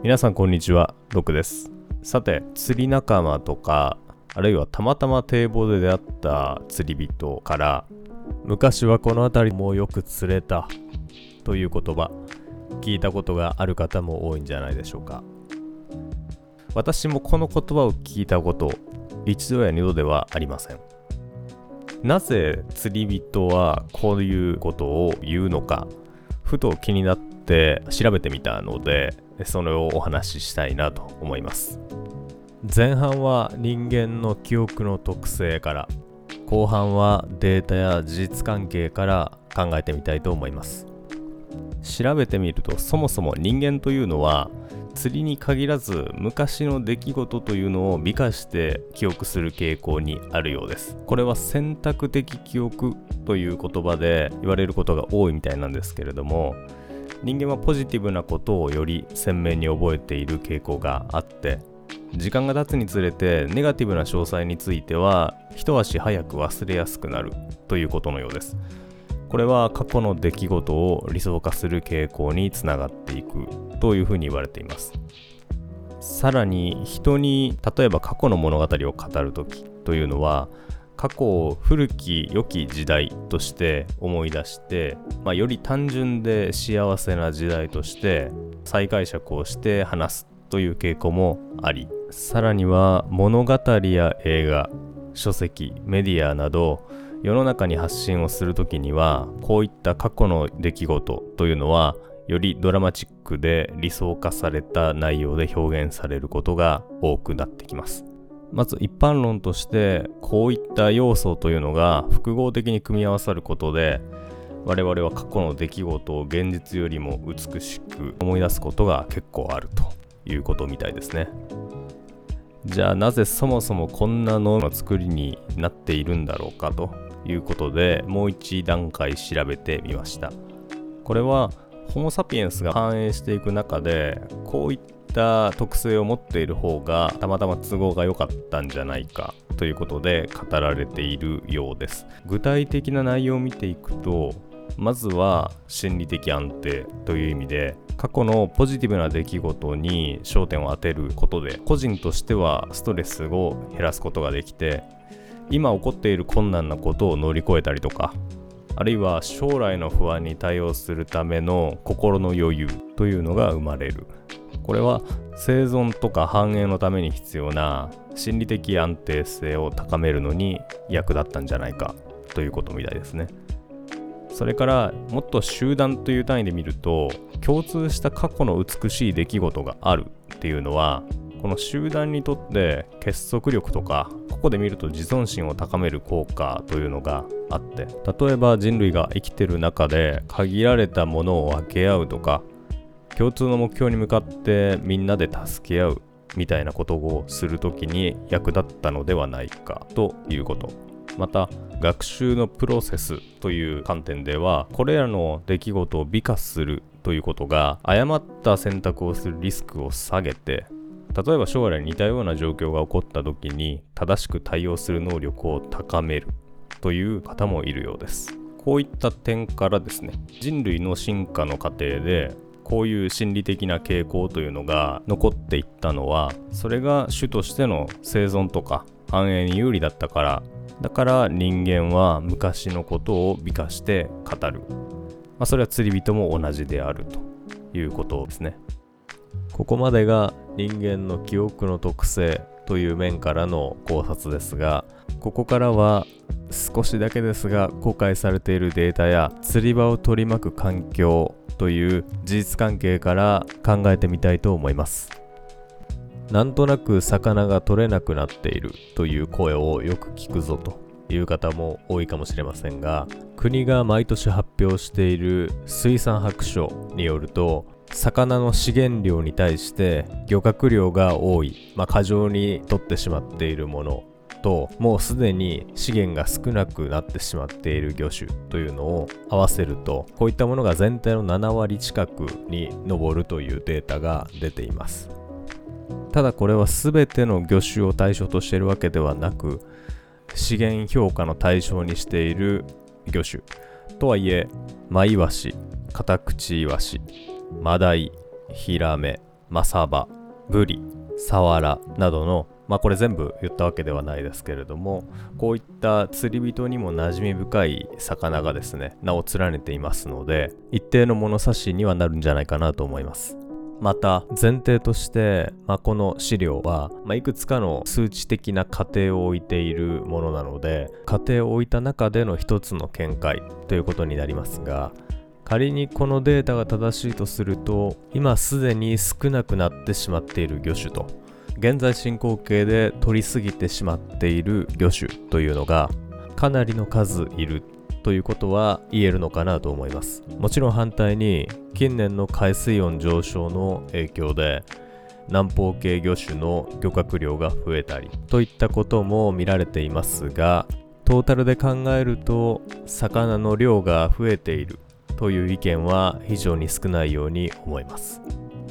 皆さんこんにちはロクです。さて釣り仲間とかあるいはたまたま堤防で出会った釣り人から昔はこの辺りもよく釣れたという言葉聞いたことがある方も多いんじゃないでしょうか。私もこの言葉を聞いたこと一度や二度ではありません。なぜ釣り人はこういうことを言うのかふと気になって調べてみたのでそれをお話ししたいなと思います。前半は人間の記憶の特性から後半はデータや事実関係から考えてみたいと思います。調べてみるとそもそも人間というのは釣りに限らず昔の出来事というのを美化して記憶する傾向にあるようです。これは選択的記憶という言葉で言われることが多いみたいなんですけれども人間はポジティブなことをより鮮明に覚えている傾向があって時間が経つにつれてネガティブな詳細については一足早く忘れやすくなるということのようです。これは過去の出来事を理想化する傾向につながっていくというふうに言われています。さらに人に例えば過去の物語を語る時というのは過去を古き良き時代として思い出して、まあ、より単純で幸せな時代として再解釈をして話すという傾向もありさらには物語や映画書籍メディアなど世の中に発信をする時にはこういった過去の出来事というのはよりドラマチックで理想化された内容で表現されることが多くなってきます。まず一般論としてこういった要素というのが複合的に組み合わさることで我々は過去の出来事を現実よりも美しく思い出すことが結構あるということみたいですね。じゃあなぜそもそもこんな脳の作りになっているんだろうかということでもう一段階調べてみました。これはホモ・サピエンスが繁栄していく中でこういったった特性を持っている方がたまたま都合が良かったんじゃないかということで語られているようです。具体的な内容を見ていくとまずは心理的安定という意味で過去のポジティブな出来事に焦点を当てることで個人としてはストレスを減らすことができて今起こっている困難なことを乗り越えたりとかあるいは将来の不安に対応するための心の余裕というのが生まれる。これは生存とか繁栄のために必要な心理的安定性を高めるのに役立ったんじゃないかということみたいですね。それからもっと集団という単位で見ると共通した過去の美しい出来事があるっていうのはこの集団にとって結束力とかここで見ると自尊心を高める効果というのがあって例えば人類が生きてる中で限られたものを分け合うとか共通の目標に向かってみんなで助け合うみたいなことをするときに役立ったのではないかということ。また学習のプロセスという観点ではこれらの出来事を美化するということが誤った選択をするリスクを下げて例えば将来似たような状況が起こった時に正しく対応する能力を高めるという方もいるようです。こういった点からですね人類の進化の過程でこういう心理的な傾向というのが残っていったのはそれが種としての生存とか繁栄に有利だったからだから人間は昔のことを美化して語る、まあ、それは釣り人も同じであるということですね。ここまでが人間の記憶の特性という面からの考察ですがここからは少しだけですが公開されているデータや釣り場を取り巻く環境という事実関係から考えてみたいと思います。なんとなく魚が取れなくなっているという声をよく聞くぞという方も多いかもしれませんが国が毎年発表している水産白書によると魚の資源量に対して漁獲量が多い、まあ、過剰に取ってしまっているものともうすでに資源が少なくなってしまっている魚種というのを合わせるとこういったものが全体の7割近くに上るというデータが出ています。ただこれは全ての魚種を対象としているわけではなく資源評価の対象にしている魚種。とはいえマイワシカタクチイワシマダイヒラメマサバブリサワラなどのまあこれ全部言ったわけではないですけれどもこういった釣り人にも馴染み深い魚がですね名を連ねていますので一定の物差しにはなるんじゃないかなと思います。また前提として、まあ、この資料は、まあ、いくつかの数値的な過程を置いているものなので過程を置いた中での一つの見解ということになりますが仮にこのデータが正しいとすると今すでに少なくなってしまっている魚種と現在進行形で取りすぎてしまっている魚種というのがかなりの数いるということは言えるのかなと思います。もちろん反対に近年の海水温上昇の影響で南方系魚種の漁獲量が増えたりといったことも見られていますがトータルで考えると魚の量が増えているという意見は非常に少ないように思います。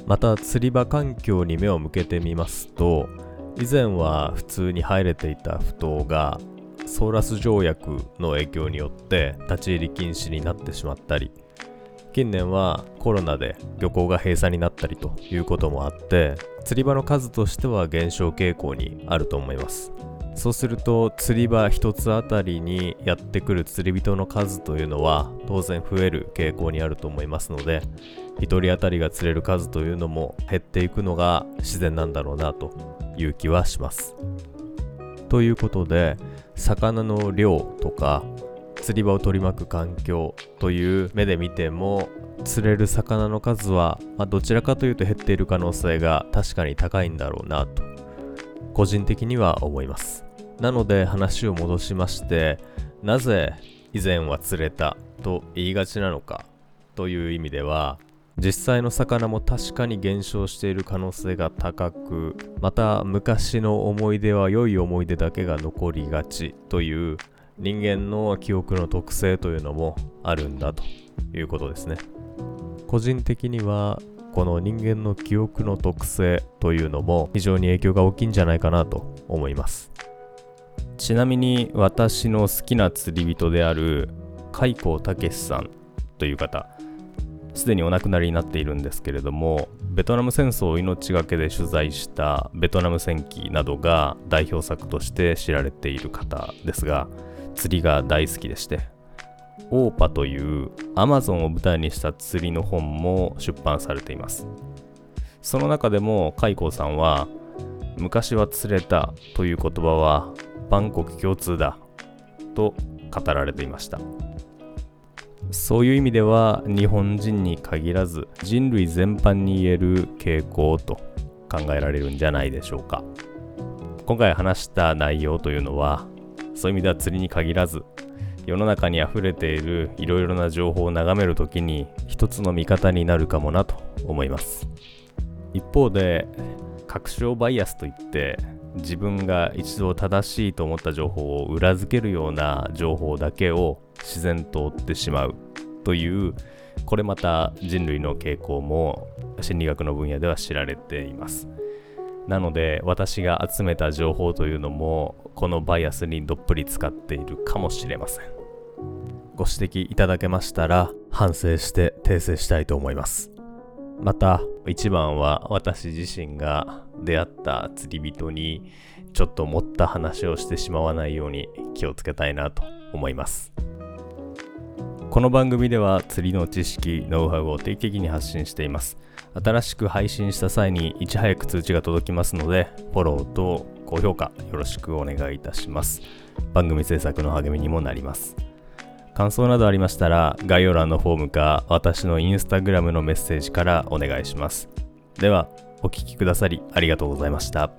また釣り場環境に目を向けてみますと以前は普通に入れていた埠頭がソーラス条約の影響によって立ち入り禁止になってしまったり近年はコロナで漁港が閉鎖になったりということもあって釣り場の数としては減少傾向にあると思います。そうすると釣り場1つあたりにやってくる釣り人の数というのは当然増える傾向にあると思いますので1人当たりが釣れる数というのも減っていくのが自然なんだろうなという気はします。ということで魚の量とか釣り場を取り巻く環境という目で見ても釣れる魚の数は、まあ、どちらかというと減っている可能性が確かに高いんだろうなと個人的には思いますなので話を戻しましてなぜ以前は釣れたと言いがちなのかという意味では実際の魚も確かに減少している可能性が高くまた昔の思い出は良い思い出だけが残りがちという人間の記憶の特性というのもあるんだということですね。個人的にはこの人間の記憶の特性というのも非常に影響が大きいんじゃないかなと思います。ちなみに私の好きな釣り人である海光武さんという方すでにお亡くなりになっているんですけれどもベトナム戦争を命がけで取材したベトナム戦記などが代表作として知られている方ですが釣りが大好きでしてオーパというアマゾンを舞台にした釣りの本も出版されています。その中でも海光さんは昔は釣れたという言葉は万国共通だ。と語られていました。そういう意味では日本人に限らず人類全般に言える傾向と考えられるんじゃないでしょうか。今回話した内容というのはそういう意味では釣りに限らず世の中に溢れているいろいろな情報を眺めるときに一つの見方になるかもなと思います。一方で確証バイアスといって自分が一度正しいと思った情報を裏付けるような情報だけを自然と追ってしまうというこれまた人類の傾向も心理学の分野では知られています。なので私が集めた情報というのもこのバイアスにどっぷり使っているかもしれません。ご指摘いただけましたら反省して訂正したいと思います。また一番は私自身が出会った釣り人にちょっと持った話をしてしまわないように気をつけたいなと思います。この番組では釣りの知識ノウハウを定期的に発信しています。新しく配信した際にいち早く通知が届きますのでフォローと高評価よろしくお願いいたします。番組制作の励みにもなります。感想などありましたら概要欄のフォームか私のインスタグラムのメッセージからお願いしますではお聴きくださりありがとうございました。